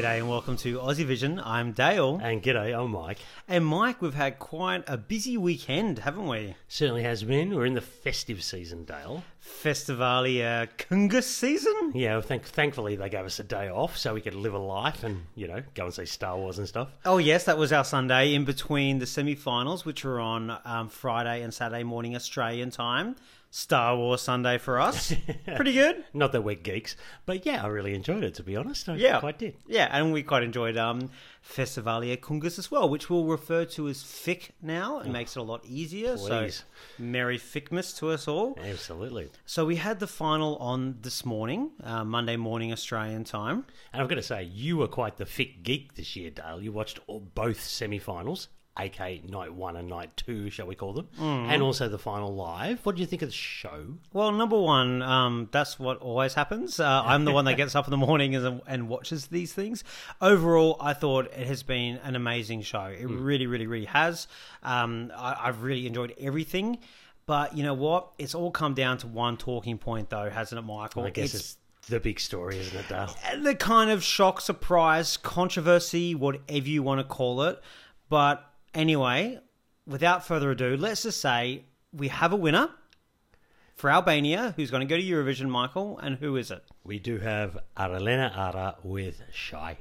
G'day and welcome to Aussie Vision. I'm Dale. And g'day, I'm Mike. And Mike, we've had quite a busy weekend, haven't we? Certainly has been. We're in the festive season, Dale. Festivalia Kungus season? Yeah, thank- thankfully they gave us a day off so we could live a life and, you know, go and see Star Wars and stuff. Oh, yes, that was our Sunday in between the semi finals, which were on um, Friday and Saturday morning Australian time. Star Wars Sunday for us. Pretty good. Not that we're geeks, but yeah, I really enjoyed it, to be honest. I Yeah. quite did. Yeah, and we quite enjoyed um, Festivali i Këngës as well, which we'll refer to as FIC now. It makes it a lot easier. Please. So, Merry Ficmas to us all. Absolutely. So we had the final on this morning, uh, Monday morning Australian time. And I've got to say, you were quite the fit geek this year, Dale. You watched all, both semi finals, aka night one and night two, shall we call them, and also the final live. What do you think of the show? Well, number one, um, that's what always happens. Uh, I'm the one that gets up in the morning and, and watches these things. Overall, I thought it has been an amazing show. It really, really, really has. Um, I, I've really enjoyed everything. But you know what? It's all come down to one talking point, though, hasn't it, Michael? I guess it's, the big story, isn't it, Dale? the kind of shock, surprise, controversy, whatever you want to call it. But anyway, without further ado, let's just say we have a winner for Albania who's going to go to Eurovision, Michael. And who is it? We do have Arilena Ara with Shy.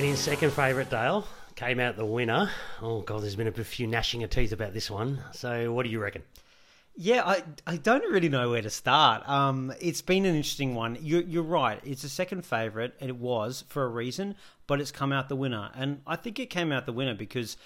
Winning second favourite, Dale. Came out the winner. Oh, God, there's been a few gnashing of teeth about this one. So, what do you reckon? Yeah, I, I don't really know where to start. Um, it's been an interesting one. You're, you're right. It's a second favourite, and it was for a reason, but it's come out the winner. And I think it came out the winner because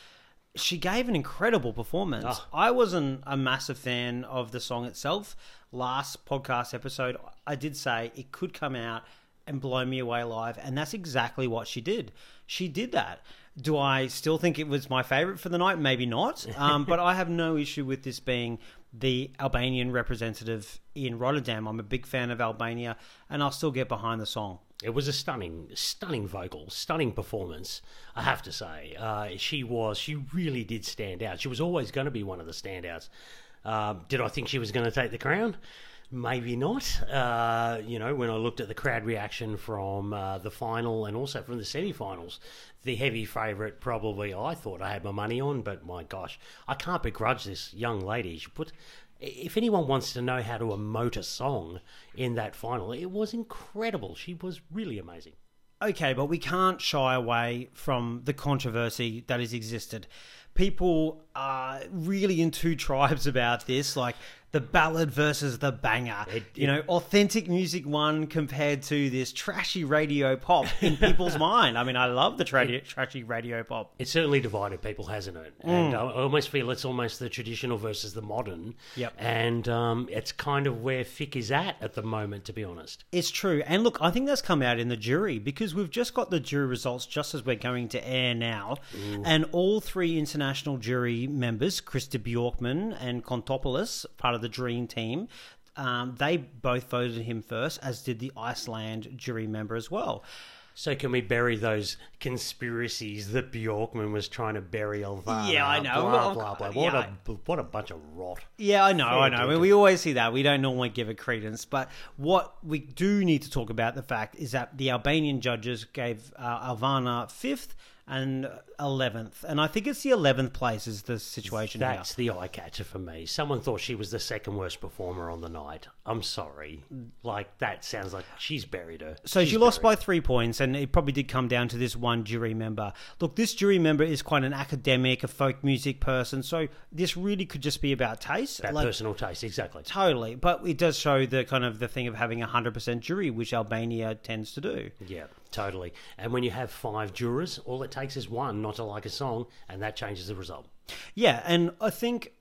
she gave an incredible performance. Ah. I wasn't a massive fan of the song itself. Last podcast episode, I did say it could come out and blow me away live, and that's exactly what she did. She did that. Do I still think it was my favourite for the night? Maybe not. Um, but I have no issue with this being the Albanian representative in Rotterdam. I'm a big fan of Albania, and I'll still get behind the song. It was a stunning, stunning vocal, stunning performance. I have to say, uh, she was. She really did stand out. She was always going to be one of the standouts. Um, did I think she was going to take the crown? Maybe not. Uh, you know, when I looked at the crowd reaction from uh, the final and also from the semi-finals, the heavy favourite probably I thought I had my money on. But my gosh, I can't begrudge this young lady. She put if anyone wants to know how to emote a song in that final, it was incredible. She was really amazing. Okay, but we can't shy away from the controversy that has existed. People are really in two tribes about this, like the ballad versus the banger. It- you know, authentic music one compared to this trashy radio pop in people's mind. I mean, I love the tra- trashy radio pop. It certainly divided people, hasn't it? And I I almost feel it's almost the traditional versus the modern. Yep. And um, it's kind of where Fick is at at the moment, to be honest. It's true. And look, I think that's come out in the jury because we've just got the jury results just as we're going to air now. And all three international jury members, Christer Bjorkman and Kontopoulos, part of the Dream Team, um, they both voted him first, as did the Iceland jury member as well. So can we bury those conspiracies that Bjorkman was trying to bury Elvana? Yeah, I know. Blah, Well, blah, blah. What, yeah, a, what a bunch of rot. Yeah, I know, I know. I mean, we always see that. We don't normally give it credence. But what we do need to talk about the fact is that the Albanian judges gave uh, Elvana fifth and 11th. And I think it's the 11th place is the situation here. That's the eye catcher for me. Someone thought she was the second worst performer on the night. I'm sorry. Like, that sounds like she's buried her. So She's she lost buried. by three points, and it probably did come down to this one jury member. Look, this jury member is quite an academic, a folk music person, so this really could just be about taste. That Like, personal taste, exactly. Totally, but it does show the kind of the thing of having a hundred percent jury, which Albania tends to do. Yeah, totally. And when you have five jurors, all it takes is one not to like a song, and that changes the result. Yeah, and I think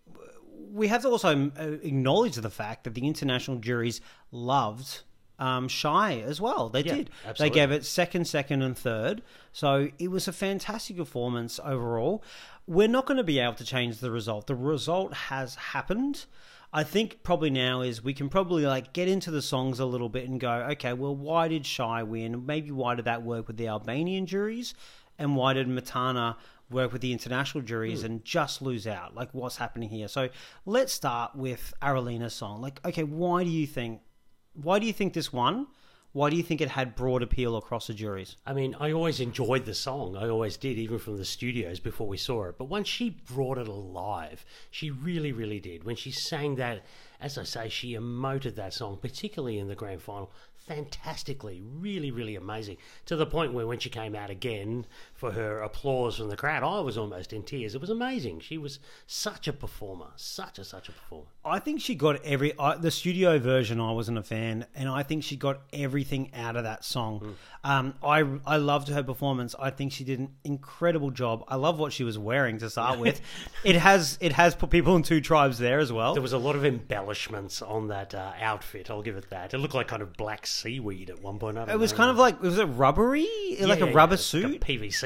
we have to also uh, acknowledge the fact that the international juries loved um, Shy as well. They Yeah, did. absolutely. They gave it second, second, and third. So it was a fantastic performance overall. We're not going to be able to change the result. The result has happened. I think probably now is we can probably like get into the songs a little bit and go, okay, well, why did Shy win? Maybe why did that work with the Albanian juries, and why did Me tana work with the international juries hmm. and just lose out? Like, what's happening here? So let's start with Arilena's song. Like, okay, why do you think? Why do you think this won? Why do you think it had broad appeal across the juries? I mean, I always enjoyed the song. I always did, even from the studios before we saw it. But once she brought it alive, she really, really did. When she sang that, as I say, she emoted that song, particularly in the grand final, fantastically. Really, really amazing. To the point where when she came out again for her applause from the crowd, I was almost in tears. It was amazing. She was such a performer. Such a, such a performer. I think she got every I, the studio version. I wasn't a fan, and I think she got everything out of that song. Um, I I loved her performance. I think she did an incredible job. I love what she was wearing to start with. it has it has put people in two tribes there as well. There was a lot of embellishments on that uh, outfit. I'll give it that. It looked like kind of black seaweed at one point. It was know. kind of like was it rubbery, like Yeah, a rubber yeah, it's like a suit.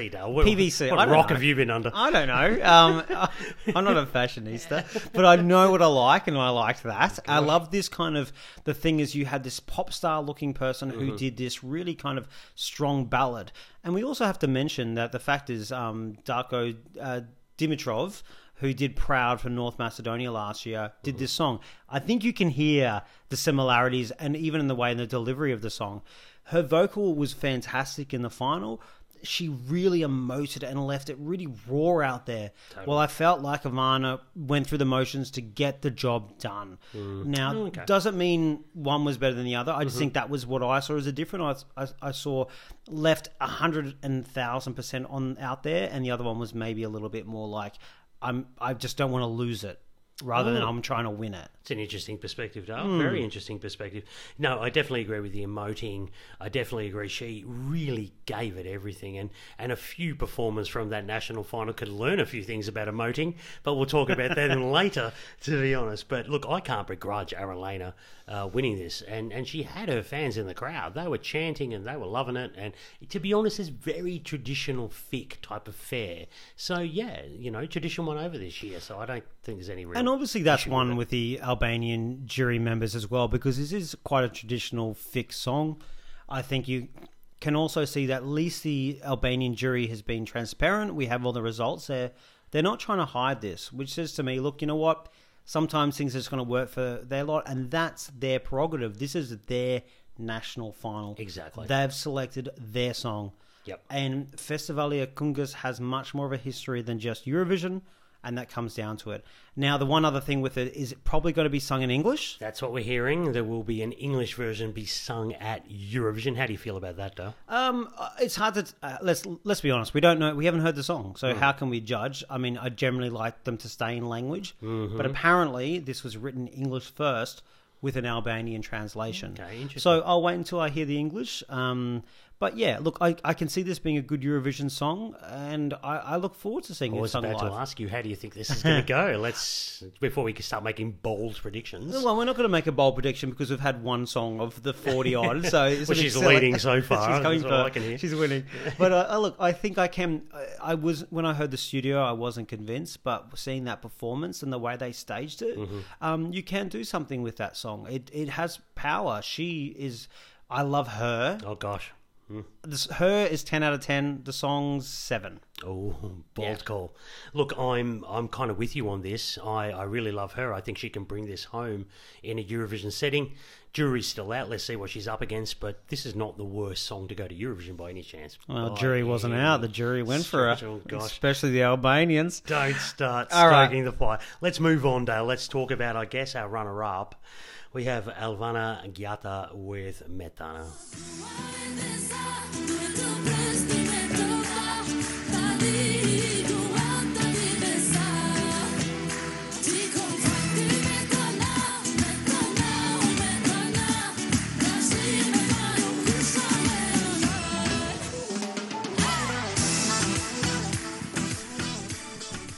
PVC, Dale. What, PVC, What rock know. have you been under? I don't know. Um, I- I'm not a fashionista, but I know what I like, and I liked that. I love this kind of. The thing is, you had this pop star looking person who did this really kind of strong ballad, and we also have to mention that the fact is, um, Darko uh, Dimitrov. Who did Proud for North Macedonia last year? Did this song? I think you can hear the similarities, and even in the way in the delivery of the song, her vocal was fantastic in the final she really emoted and left it really raw out there. Well, I felt like Ivana went through the motions to get the job done. Mm. Now, oh, Okay. doesn't mean one was better than the other. I just mm-hmm. think that was what I saw as a different. I, I, I saw left a hundred and thousand percent on out there, and the other one was maybe a little bit more like I'm. I just don't want to lose it, rather than I'm trying to win it. It's an interesting perspective, Dale. Hmm. Very interesting perspective. No, I definitely agree with the emoting. I definitely agree. She really gave it everything, and and a few performers from that national final could learn a few things about emoting. But we'll talk about that in later, to be honest. But look, I can't begrudge Arilena uh, winning this, and and she had her fans in the crowd. They were chanting and they were loving it. And to be honest, it's very traditional fic type of fair. So yeah, you know, tradition won over this year. So I don't think there's any real. And obviously, that's one with the Albanian jury members as well, because this is quite a traditional fixed song. I think you can also see that at least the Albanian jury has been transparent. We have all the results there. They're not trying to hide this, which says to me, look, you know what? Sometimes things are just going to work for their lot, and that's their prerogative. This is their national final. Exactly. They've selected their song. Yep. And Festivali i Këngës has much more of a history than just Eurovision, and that comes down to it. Now, the one other thing with it is it probably going to be sung in English. That's what we're hearing. There will be an English version be sung at Eurovision. How do you feel about that, though? Um, uh, it's hard to uh, let's let's be honest. We don't know. We haven't heard the song, so Hmm. how can we judge? I mean, I generally like them to stay in language, Mm-hmm. but apparently this was written English first with an Albanian translation. Okay, interesting. So I'll wait until I hear the English. Um, but yeah, look, I, I can see this being a good Eurovision song, and I, I look forward to seeing I it was sung about live. to ask you, how do you think this is going to go? Let's before we can start making bold predictions. Well, we're not going to make a bold prediction because we've had one song of the forty odd. So Well, she's leading so far, she's coming that's all I can hear. She's winning. But uh, uh, look, I think I can. I- I was when I heard the studio, I wasn't convinced, but seeing that performance and the way they staged it, Mm-hmm. um, you can do something with that song. It it has power. She is. I love her. oh gosh. This, her is ten out of ten. The song's seven. Oh, bold Yeah. call. Look, I'm I'm kind of with you on this. I, I really love her. I think she can bring this home in a Eurovision setting. Jury's still out. Let's see what she's up against. But this is not the worst song to go to Eurovision by any chance. Well, By jury wasn't any out. The jury went for her. stretch. Oh gosh. Especially the Albanians. Don't start All right. stoking the fire. Let's move on, Dale. Let's talk about, I guess, our runner-up. We have Elvana Gjata with Me tana.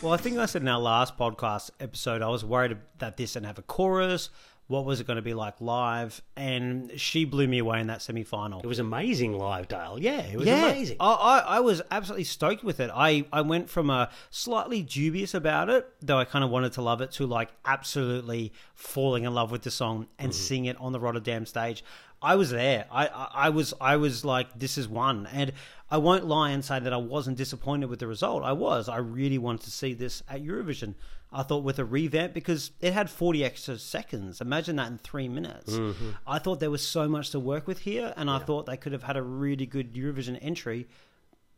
Well, I think I said in our last podcast episode, I was worried that this didn't have a chorus. What was it going to be like live? And she blew me away in that semi final. It was amazing live, Dale. Yeah, it was Yeah, amazing. I, I, I was absolutely stoked with it. I, I went from a slightly dubious about it, though I kind of wanted to love it, to like absolutely falling in love with the song and mm-hmm. sing it on the Rotterdam stage. I was there. I, I, I was I was like, this is one, and I won't lie and say that I wasn't disappointed with the result. I was. I really wanted to see this at Eurovision. I thought with a revamp because it had 40 extra seconds. Imagine that in three minutes. I thought there was so much to work with here, and I thought they could have had a really good Eurovision entry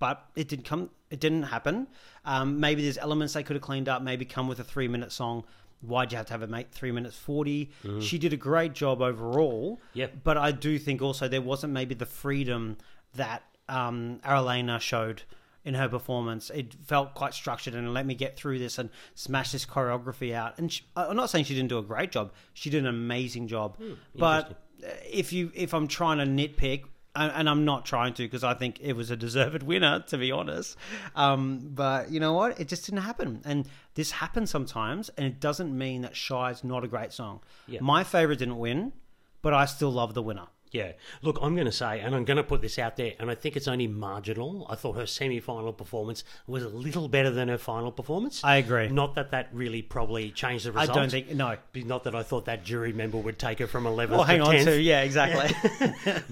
but it didn't come. It didn't happen. Um, maybe there's elements they could have cleaned up. Maybe come with a three minute song. Why'd you have to have it make three minutes 40 She did a great job overall. Yep. But I do think also there wasn't maybe the freedom that um, Arilena showed in her performance. It felt quite structured and let me get through this and smash this choreography out. And she, I'm not saying she didn't do a great job. She did an amazing job. but if you if I'm trying to nitpick, and and I'm not trying to because I think it was a deserved winner, to be honest. Um, but you know what? It just didn't happen. And this happens sometimes, and it doesn't mean that Shy's not a great song. Yeah. My favorite didn't win, but I still love the winner. Yeah. Look, I'm going to say, and I'm going to put this out there, and I think it's only marginal. I thought her semi final performance was a little better than her final performance. I agree. Not that that really probably changed the result. I don't think no. Not that I thought that jury member would take her from 11th Well, hang to on to yeah, exactly.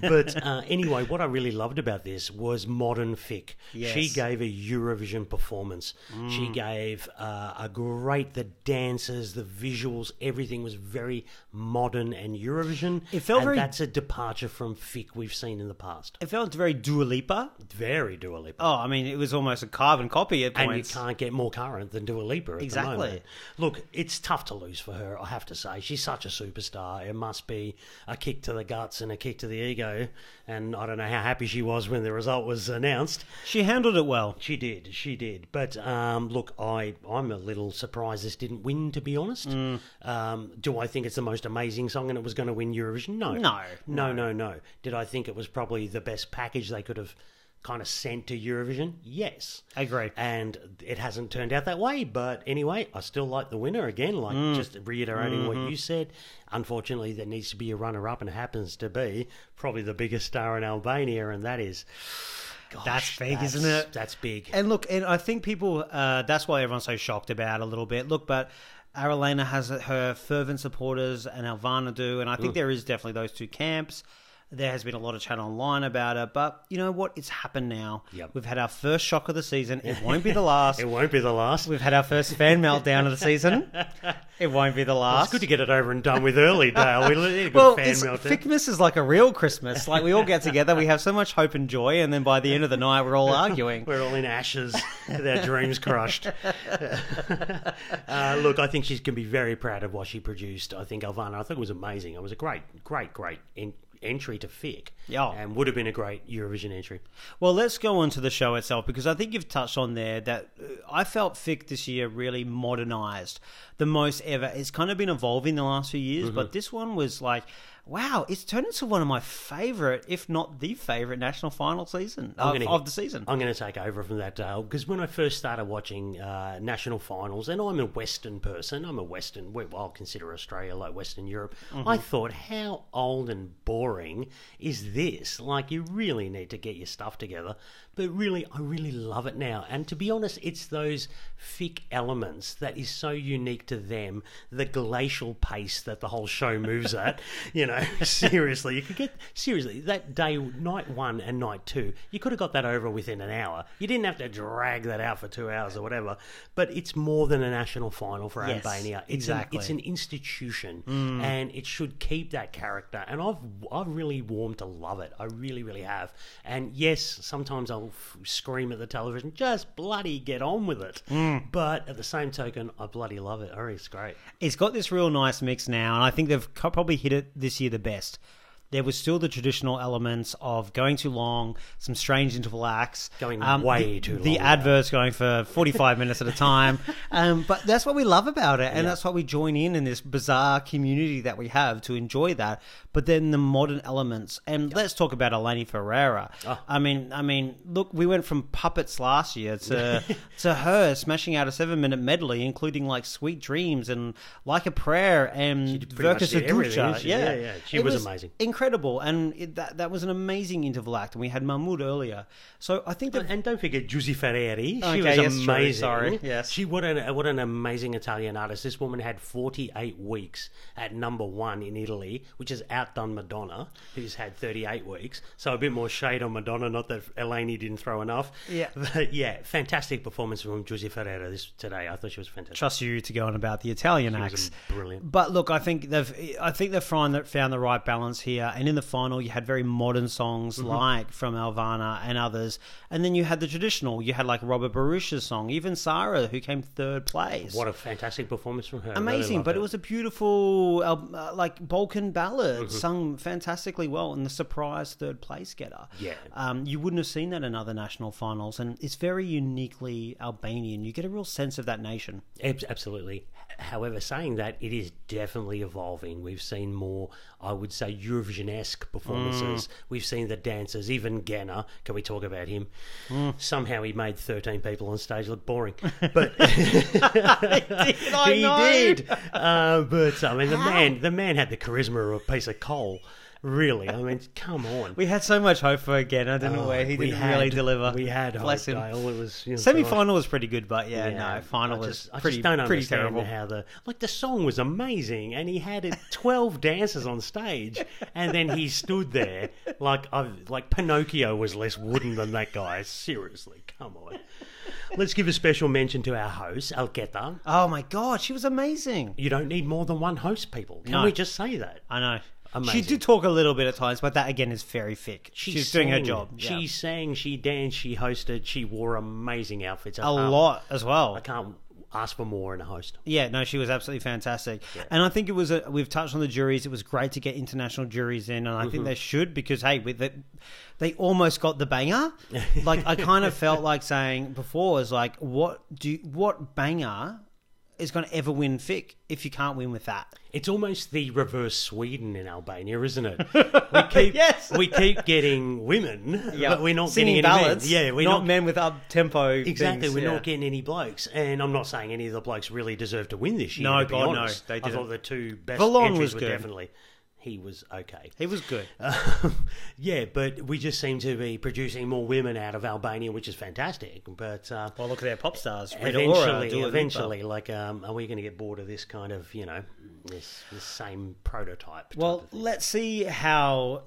but uh, anyway, what I really loved about this was modern fic. Yes. She gave a Eurovision performance. She gave uh, a great the dances, the visuals, everything was very modern and Eurovision. It felt and very- That's a departure from fic we've seen in the past. it felt very Dua Lipa. Very Dua Lipa. Oh, I mean, it was almost a carbon copy at and you points. can't get more current than Dua Lipa at Exactly. the moment. Look, it's tough to lose for her, I have to say. She's such a superstar. It must be a kick to the guts and a kick to the ego. And I don't know how happy she was when the result was announced. She handled it well. She did, she did. But um, look, I, I'm a little surprised this didn't win, to be honest. Mm. Um, do I think it's the most amazing song and it was going to win Eurovision? No. No, No, no, no. No. Did I think it was probably the best package they could have kind of sent to Eurovision? Yes. I agree. And it hasn't turned out that way. But anyway, I still like the winner again, like Mm. just reiterating Mm-hmm. what you said. Unfortunately, there needs to be a runner up, and it happens to be probably the biggest star in Albania, and that is. Gosh, That's big, that's- isn't it? That's big. And look, and I think people, uh, that's why everyone's so shocked about a little bit. Look, but Arilena has her fervent supporters, and Elvana do, and I think there is definitely those two camps. There has been a lot of chat online about it, but you know what? It's happened now. Yep. We've had our first shock of the season. It won't be the last. It won't be the last. We've had our first fan meltdown of the season. It won't be the last. It's good to get it over and done with early, Dale. We need a good well, fan meltdown. Is like a real Christmas. Like we all get together, we have so much hope and joy, and then by the end of the night, we're all arguing. We're all in ashes with our dreams crushed. uh, look, I think she's going to be very proud of what she produced. I think Elvana, I think it was amazing. It was a great, great, great en- entry to FIC. Yeah. And would have been a great Eurovision entry. Well, let's go on to the show itself because I think you've touched on there that uh, I felt Fick this year really modernized the most ever. It's kind of been evolving the last few years, Mm-hmm. but this one was like, wow, it's turned into one of my favorite, if not the favorite, national final season of, gonna- of the season. I'm going to take over from that, Dale, because when I first started watching uh, national finals, and I'm a Western person, I'm a Western, well, I'll consider Australia like Western Europe, Mm-hmm. I thought, how old and boring is this? Like, you really need to get your stuff together. But really, I really love it now. And to be honest, it's those FIC elements that is so unique to them, the glacial pace that the whole show moves at. You know, seriously, you could get, seriously, that day, night one and night two, you could have got that over within an hour. You didn't have to drag that out for two hours or whatever. But it's more than a national final for Yes, Albania. It's exactly. An, it's an institution, mm. and it should keep that character. And I've I've really warmed to love it. I really, really have. And yes, sometimes I'll scream at the television, just bloody get on with it. Hmm. But at the same token, I bloody love it. I think it's great. it's got this real nice mix now, and I think they've probably hit it this year the best. There was still the traditional elements of going too long, some strange interval acts, Going um, way the, too long, The adverts going for forty-five minutes at a time, um, but that's what we love about it, and that's why we join in in this bizarre community that we have to enjoy that. But then the modern elements, and let's talk about Eleni Foureira. Ah. I mean, I mean, look, we went from puppets last year to to her smashing out a seven-minute medley, including like "Sweet Dreams" and "Like a Prayer" and "Verka Serduchka." Yeah, Yeah, yeah. She It was amazing. incredible, and it, that that was an amazing interval act. And we had Mahmood earlier, so I think that And don't forget Giusy Ferreri. She Okay, was yes, amazing. Sorry, yes. She what an what an amazing Italian artist. This woman had 48 weeks at number one in Italy, which has outdone Madonna, who's had 38 weeks. So a bit more shade on Madonna. Not that Eleni didn't throw enough. Yeah. but yeah, fantastic performance from Giusy Ferreri this today. I thought she was fantastic. trust you to go on about the Italian She acts. brilliant. But look, I think they've I think they've found that found the right balance here. And in the final, you had very modern songs Mm-hmm. like from Elvana and others, and then you had the traditional. You had like Robert Barusha's song, even Sarah, who came third place. What a fantastic performance from her. Amazing, Really but it was a beautiful, uh, uh, like Balkan ballad, Mm-hmm. sung fantastically well, and the surprise third place getter. Yeah. um, you wouldn't have seen that in other national finals, and it's very uniquely Albanian. You get a real sense of that nation. Absolutely. However, saying that, it is definitely evolving. We've seen more, I would say, Eurovision esque performances. We've seen the dancers, even Ganna. Can we talk about him? Somehow he made 13 people on stage look boring. But I he know? did. Uh, but I mean, the man, the man had the charisma of a piece of coal. Really, I mean, come on. We had so much hope for again. I don't know Oh, where he didn't had- really deliver. We had bless hope, him. Dale. It was you know, semi final was pretty good, but yeah, Yeah, no, final I was just, I pretty just don't pretty understand terrible. how the like the song was amazing, and he had it, twelve dancers on stage, and then he stood there like I've, like Pinocchio was less wooden than that guy. Seriously, come on. Let's give a special mention to our host Alketa. Oh my god, she was amazing. You don't need more than one host, people. Can No. we just say that? I know. She did talk a little bit at times, but that again is very FIC. She She's doing her sang, job. She yeah. sang, she danced, she hosted, she wore amazing outfits. I a lot as well. I can't ask for more in a host. Yeah, no, she was absolutely fantastic, and I think it was. A, we've touched on the juries. It was great to get international juries in, and I Mm-hmm. think they should because hey, with it, they almost got the banger. like I kind of felt like saying before is like, what do what banger is going to ever win FIC if you can't win with that? It's almost the reverse Sweden in Albania, isn't it? We keep Yes. we keep getting women, but we're not singing getting any ballads. men. Yeah, we're not, not, men with up tempo. exactly. things, we're yeah. not getting any blokes, and I'm not saying any of the blokes really deserve to win this year. No, God, no, they I didn't. thought the two best Valon entries was were good. definitely. He was okay. He was good. Um, yeah, but we just seem to be producing more women out of Albania, which is fantastic. But uh, well, look at their pop stars. Rita eventually, eventually, like, um, are we going to get bored of this kind of, you know, this, this same prototype? Well, let's see how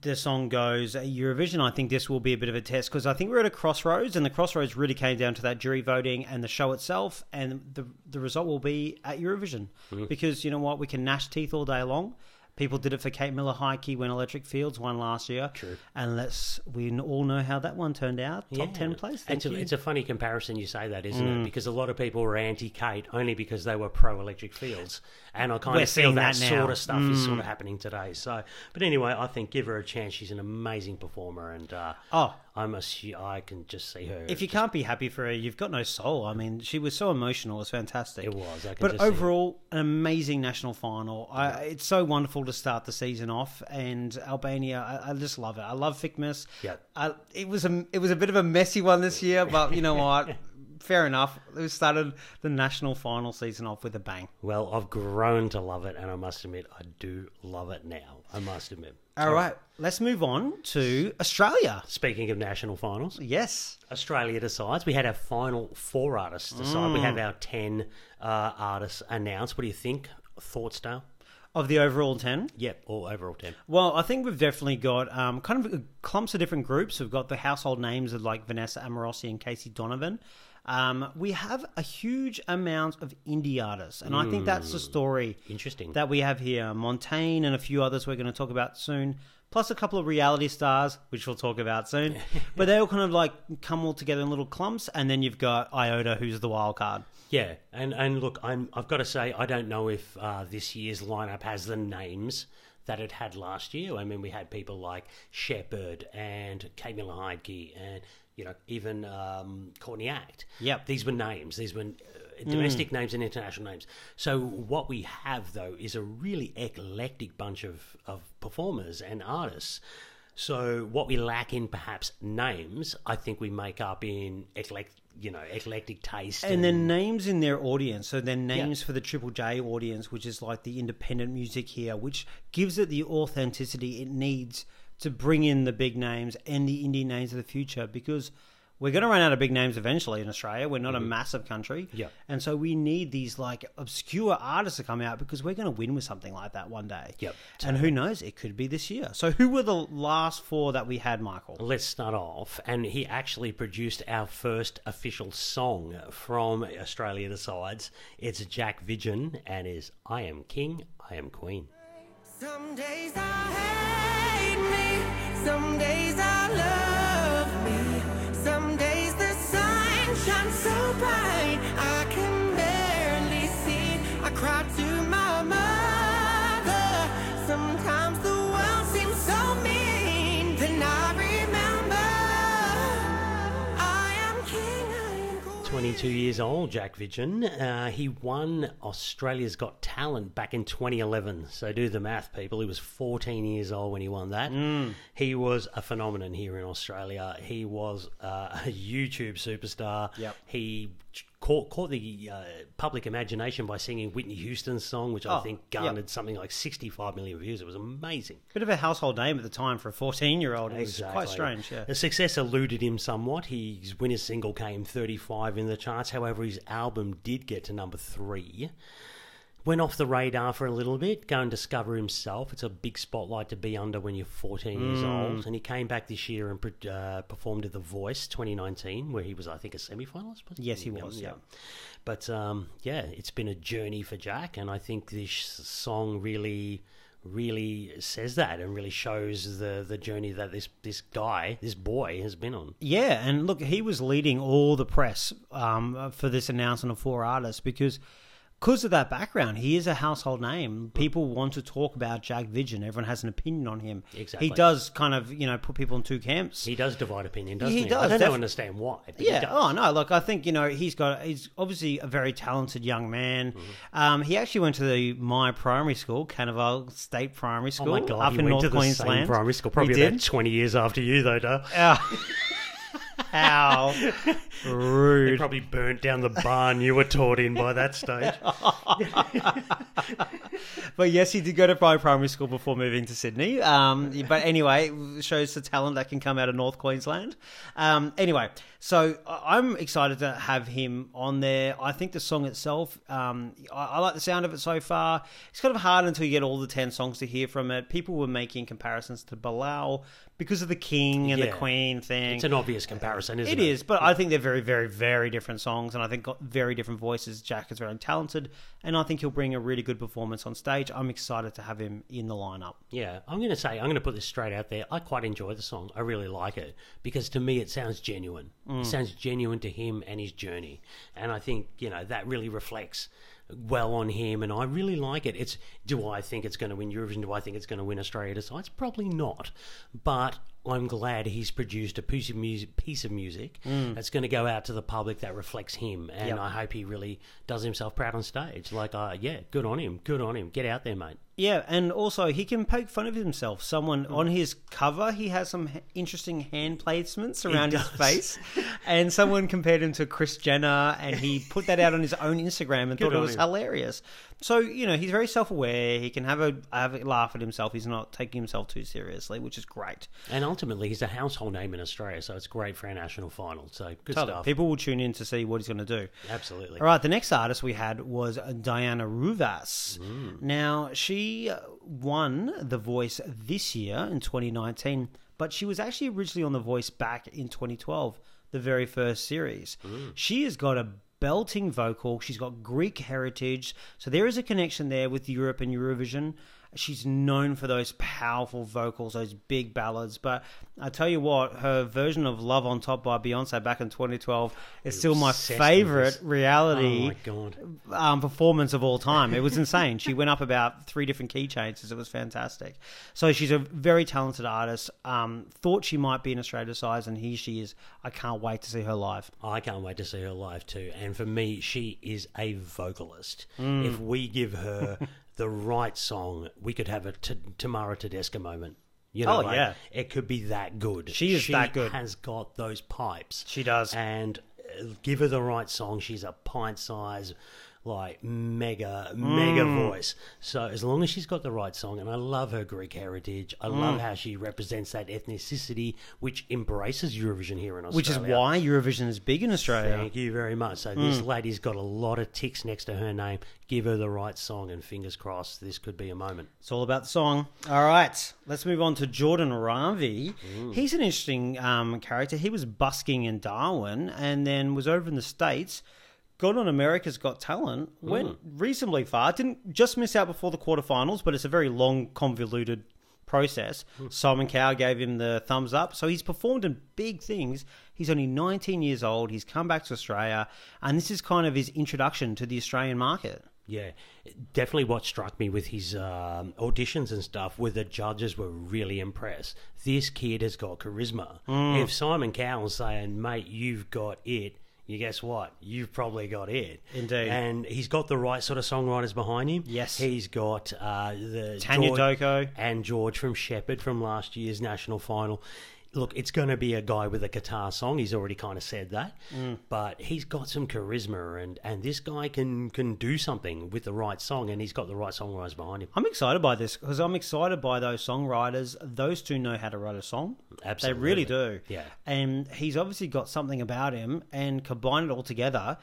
the song goes at Eurovision. I think this will be a bit of a test because I think we're at a crossroads, and the crossroads really came down to that jury voting and the show itself, and the the result will be at Eurovision Mm-hmm. because you know what, we can gnash teeth all day long. People did it for Kate Miller Heidke when Electric Fields won last year. True. And let's we all know how that one turned out. Top Yeah. ten place. Thank It's a, you. Mm. it's a funny comparison you say that, isn't it? Because a lot of people were anti Kate only because they were pro electric fields, and I kind We're of feel that, that. Mm. sort of stuff is sort of happening today. So, but anyway, I think give her a chance. She's an amazing performer, and uh, oh, I must, I can just see her. if you can't be happy for her, you've got no soul. I mean, she was so emotional. It was fantastic. It was, I can but overall, an amazing national final. I, it's so wonderful to start the season off, and Albania. I, I just love it. I love Fikmas. Yeah. I, it was a it was a bit of a messy one this year, but you know what? Fair enough. We started the national final season off with a bang. well, I've grown to love it, and I must admit, I do love it now. I must admit. All right, let's move on to Australia. Speaking of national finals, Yes. Australia decides. We had our final four artists decide. We Mm. have our ten uh, artists announced. What do you think? Thoughts, Dale? Of the overall 10? Yep, all overall ten. Well, I think we've definitely got um, kind of clumps of different groups. We've got the household names of like Vanessa Amorosi and Casey Donovan. Um, we have a huge amount of indie artists, and I think that's the story Interesting. that we have here. Montaigne and a few others we're going to talk about soon, plus a couple of reality stars, which we'll talk about soon. but they all kind of like come all together in little clumps, and then you've got Iota, who's the wild card. Yeah, and and look, I'm I've got to say I don't know if uh, this year's lineup has the names that it had last year. I mean, we had people like Sheppard and Kate Miller Heidke and you know even um, Courtney Act. Yep. these were names. These were uh, domestic names and international names. So what we have though is a really eclectic bunch of of performers and artists. So what we lack in perhaps names, I think we make up in eclectic, you know, eclectic taste. and then names in their audience. So then names for the Triple J audience, which is like the independent music here, which gives it the authenticity it needs to bring in the big names and the indie names of the future. Because we're going to run out of big names eventually in Australia. We're not a mm-hmm. massive country, Yeah. and so we need these like obscure artists to come out because we're going to win with something like that one day. Yep, and who knows? It could be this year. So who were the last four that we had, Michael? Let's start off, and he actually produced our first official song from Australia. The sides, it's Jack Vidgen and is "I Am King, I Am Queen." Some days I hate me, some days I love me, some days the sun shines so bright 22 years old, Jack Vidgen. Uh, he won Australia's Got Talent back in 2011. So do the math, people. He was 14 years old when he won that. He was a phenomenon here in Australia. He was uh, a YouTube superstar. Yep. He caught, caught the uh, public imagination by singing Whitney Houston's song, which I Oh, think garnered something like 65 million views. It was amazing. Bit of a household name at the time for a 14 year old. It was quite strange, yeah. The success eluded him somewhat. His winner single came 35 in the charts. However, his album did get to number three. Went off the radar for a little bit, go and discover himself. It's a big spotlight to be under when you're 14 years Mm. old. And he came back this year and uh, performed at The Voice 2019, where he was, I think, a semi finalist. Yes, he was, yeah. But um, yeah, it's been a journey for Jack, and I think this song really, really says that and really shows the the journey that this this guy, this boy, has been on. Yeah, and look, he was leading all the press um, for this announcement of four artists because because of that background, he is a household name. People want to talk about Jack Vidgen. Everyone has an opinion on him. Exactly. He does kind of, you know, put people in two camps. He does divide opinion, doesn't He he? does, I don't def- understand why. Yeah. does. Oh no. Look, I think you know he's got. He's obviously a very talented young man. Mm-hmm. Um, he actually went to the my primary school, Canaval State Primary Oh School, my god, up he in went North to the Queensland. same primary school, He probably did? about twenty years after you, though. Duh. How They rude! probably burnt down the barn you were taught in by that stage. But yes, he did go to primary primary school before moving to Sydney. Um, but anyway, it shows the talent that can come out of North Queensland. Um, anyway, so I'm excited to have him on there. I think the song itself, um, I, I like the sound of it so far. It's kind of hard until you get all the 10 songs to hear from it. People were making comparisons to Bilal because of the king and Yeah. the queen thing. It's an obvious comparison, isn't It it? is, but I think they're very, very, very different songs, and I think got very different voices. Jack is very talented, and I think he'll bring a really good performance on stage. I'm excited to have him in the lineup. Yeah, I'm going to say, I'm going to put this straight out there. I quite enjoy the song. I really like it because to me it sounds genuine. It sounds genuine to him and his journey. And I think, you know, that really reflects well on him. And I really like it. It's Do I think it's going to win Eurovision? Do I think it's going to win Australia Decides? Probably not. But I'm glad he's produced a piece of music, piece of music that's going to go out to the public that reflects him. And Yep. I hope he really does himself proud on stage. Like, uh, yeah, good on him. Good on him. Get out there, mate. Yeah, and also he can poke fun of himself. Someone on his cover, he has some interesting hand placements around his face, and someone compared him to Kris Jenner, and he put that out on his own Instagram and Good thought it was him. hilarious. So you know he's very self-aware. He can have a have a laugh at himself. He's not taking himself too seriously, which is great. And ultimately, he's a household name in Australia, so it's great for our national final. So good Totally. stuff. People will tune in to see what he's going to do. Absolutely. All right, the next artist we had was Diana Rouvas. Mm. Now, she won The Voice this year in 2019, but she was actually originally on The Voice back in 2012, the very first series. Mm. She has got a belting vocal, she's got Greek heritage, so there is a connection there with Europe and Eurovision. She's known for those powerful vocals, those big ballads. But I tell you what, her version of "Love on Top" by Beyonce back in 2012 is still my favorite reality Oh my um, performance of all time. It was insane. she went up about three different key changes. It was fantastic. So she's a very talented artist. Um, thought she might be in Australia size, and here she is. I can't wait to see her live. I can't wait to see her live too. And for me, she is a vocalist. Mm. If we give her the right song, we could have a t- Tamara Todevska moment. You know, Oh, like, yeah. it could be that good. She is that good. Has got those pipes. She does. And uh, give her the right song. She's a pint size, like mega, mega Mm. voice. So as long as she's got the right song, and I love her Greek heritage. I Mm. love how she represents that ethnicity, which embraces Eurovision here in Australia. Which is why Eurovision is big in Australia. Thank you very much. So this lady's got a lot of ticks next to her name. Give her the right song, and fingers crossed, this could be a moment. It's all about the song. All right, let's move on to Jordan Ravi. He's an interesting um, character. He was busking in Darwin and then was over in the States, got on America's Got Talent, went hmm. reasonably far, didn't just miss out before the quarterfinals, but it's a very long, convoluted process. Hmm. Simon Cowell gave him the thumbs up. So he's performed in big things. He's only 19 years old. He's come back to Australia, and this is kind of his introduction to the Australian market. Yeah, definitely. What struck me with his um, auditions and stuff, where the judges were really impressed. This kid has got charisma. Hmm. If Simon Cowell's saying, "Mate, you've got it," you guess what? You've probably got it. Indeed. And he's got the right sort of songwriters behind him. Yes. he's got uh, the Tanya George- Doko. and George from Sheppard from last year's national final. Look, it's going to be a guy with a guitar song. He's already kind of said that, Mm. but he's got some charisma, and, and this guy can can do something with the right song, and he's got the right songwriters behind him. I'm excited by this because I'm excited by those songwriters. Those two know how to write a song. Absolutely. They really do. Yeah. And he's obviously got something about him and combine it all together.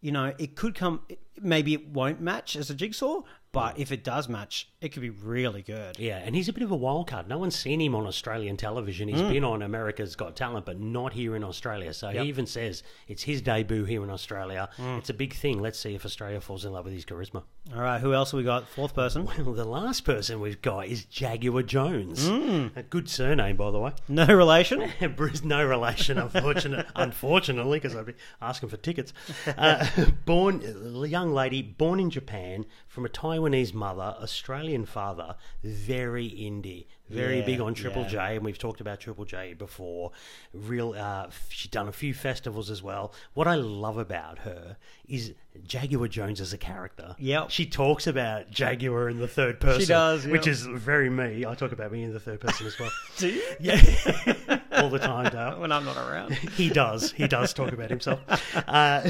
You know, it could come, maybe it won't match as a jigsaw, but if it does match, it could be really good. Yeah, and he's a bit of a wild card. No one's seen him on Australian television. Mm. He's been on America's Got Talent, but not here in Australia. So he even says it's his debut here in Australia. Mm. It's a big thing. Let's see if Australia falls in love with his charisma. All right, who else have we got? Fourth person. Well, the last person we've got is Jaguar Jonze. Mm. A good surname, by the way. No relation? Bruce, no relation, unfortunate, unfortunately, because I'd be asking for tickets. Uh, born, a young lady, born in Japan, from a Taiwanese mother, Australian father, very indie, very Yeah, big on Triple yeah. J, and we've talked about Triple J before. Real, uh, she's done a few festivals as well. What I love about her is Jaguar Jonze as a character. Yep. she talks about Jaguar in the third person, does, which is very me. I talk about me in the third person as well. Do you? Yeah, all the time, Dale. When I'm not around. He does. He does talk about himself. Uh,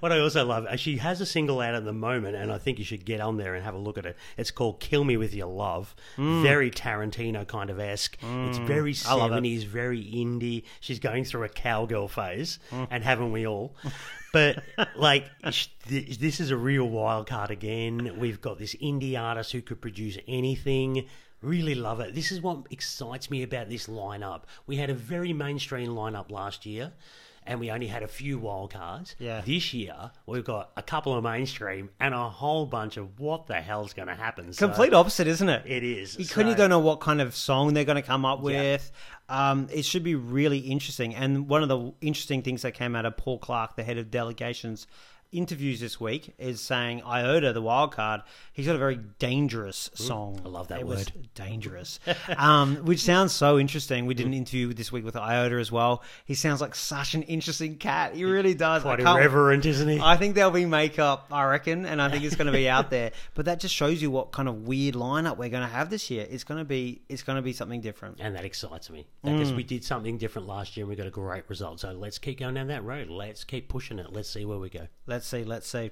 what I also love, uh, she has a single out at the moment, and I think you should get on there and have a look at it. It's called "Kill Me with Your Love." Very Tarantino kind of esque. It's very Mm. I love it. seventies, very indie. She's going through a cowgirl phase, Mm. and haven't we all? But like, this is a real wild card again. We've got this indie artist who could produce anything. Really love it. This is what excites me about this lineup. We had a very mainstream lineup last year, and we only had a few wild cards. Yeah. This year, we've got a couple of mainstream and a whole bunch of what the hell's going to happen. So Complete opposite, isn't it? It is. You couldn't So- don't know what kind of song they're going to come up Yeah. with. Um, it should be really interesting. And one of the interesting things that came out of Paul Clark, the head of delegations, interviews this week is saying Iota, the wild card, he's got a very dangerous song. I love that it Was word. dangerous, um, which sounds so interesting. We did an interview this week with Iota as well. He sounds like such an interesting cat. He really does. Quite I irreverent, isn't he? I think there'll be makeup, I reckon, and I think it's going to be out there. But that just shows you what kind of weird lineup we're going to have this year. It's going to be, it's going to be something different. and that excites me because Mm. we did something different last year and we got a great result. So let's keep going down that road. Let's keep pushing it. Let's see where we go. Let's see, let's see.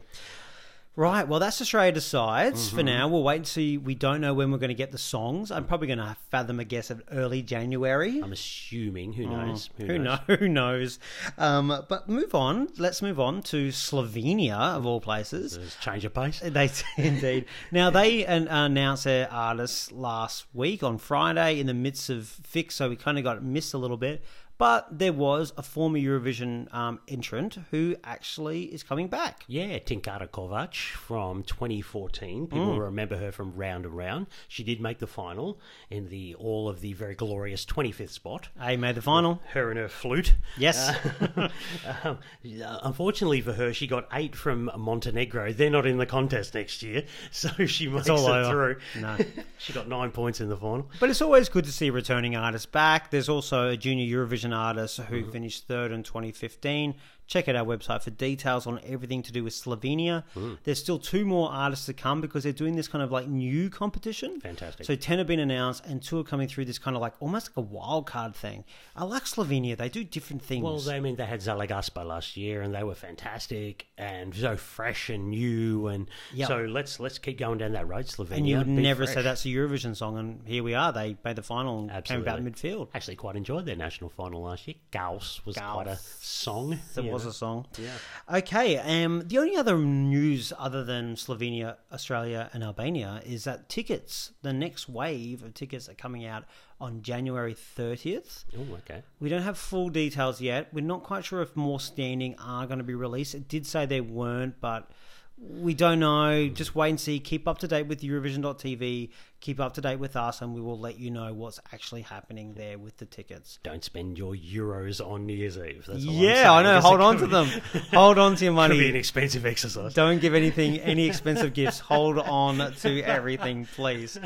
Right, well, that's Australia decides Mm-hmm. for now. We'll wait and see. We don't know when we're going to get the songs. I'm probably going to fathom a guess of early January. I'm assuming. Who knows? Mm. Who knows? Who knows? Um, but move on. Let's move on to Slovenia, of all places. There's change of pace. They indeed. Now they an, announced their artists last week on Friday in the midst of FIC, so we kind of got missed a little bit. But there was a former Eurovision um, entrant who actually is coming back. Yeah, Tinkara Kovac from 2014. People Mm. remember her from Round and Round. She did make the final in the all of the very glorious 25th spot. A made the final. Her and her flute. Yes. Um, uh, unfortunately for her, she got eight from Montenegro. They're not in the contest next year, so she makes it over. through. No. she got nine points in the final. But it's always good to see returning artists back. There's also a junior Eurovision artist who mm-hmm. finished third in 2015. Check out our website for details on everything to do with Slovenia. Hmm. There's still two more artists to come because they're doing this kind of like new competition. Fantastic. So 10 have been announced and two are coming through this kind of like almost like a wild card thing. I like Slovenia. They do different things. Well, they, I mean, they had Zalagaspa last year, and they were fantastic and so fresh and new. And Yep. so let's let's keep going down that road, Slovenia. and you would never fresh. say that's a Eurovision song, and here we are. They made the final and Absolutely. came about midfield. Actually, quite enjoyed their national final last year. Gauss was quite a song. Was know. a song. Yeah. Okay. Um, the only other news other than Slovenia, Australia, and Albania is that tickets, the next wave of tickets, are coming out on January 30th. Oh, okay. We don't have full details yet. We're not quite sure if more standing are going to be released. It did say they weren't, but we don't know. Just wait and see. Keep up to date with Eurovision.tv. Keep up to date with us, and we will let you know what's actually happening there with the tickets. Don't spend your euros on New Year's Eve. That's all I'm Yeah, I know. Hold on to be- them. Hold on to your money. Could be an expensive exercise. Don't give anything, any expensive gifts. Hold on to everything, please.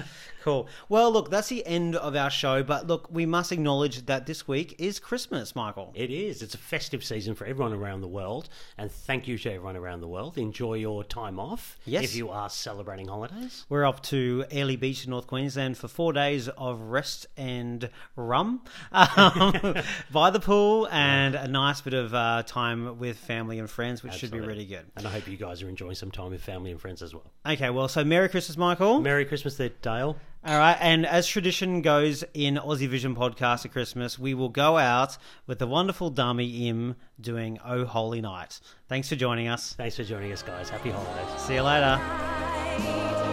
Cool. Well, look, that's the end of our show. But look, we must acknowledge that this week is Christmas, Michael. It is. It's a festive season for everyone around the world, and thank you to everyone around the world. Enjoy your time off. Yes. If you are celebrating holidays. We're off to Airlie Beach in North Queensland for four days of rest and rum um, by the pool and a nice bit of uh, time with family and friends, which should be really good. And I hope you guys are enjoying some time with family and friends as well. Okay, well, so Merry Christmas, Michael. Merry Christmas there, Dale. All right, and as tradition goes in Aussie Vision podcast at Christmas, we will go out with the wonderful Dami Im doing Oh Holy Night. Thanks for joining us. Thanks for joining us, guys. Happy holidays. See you later. I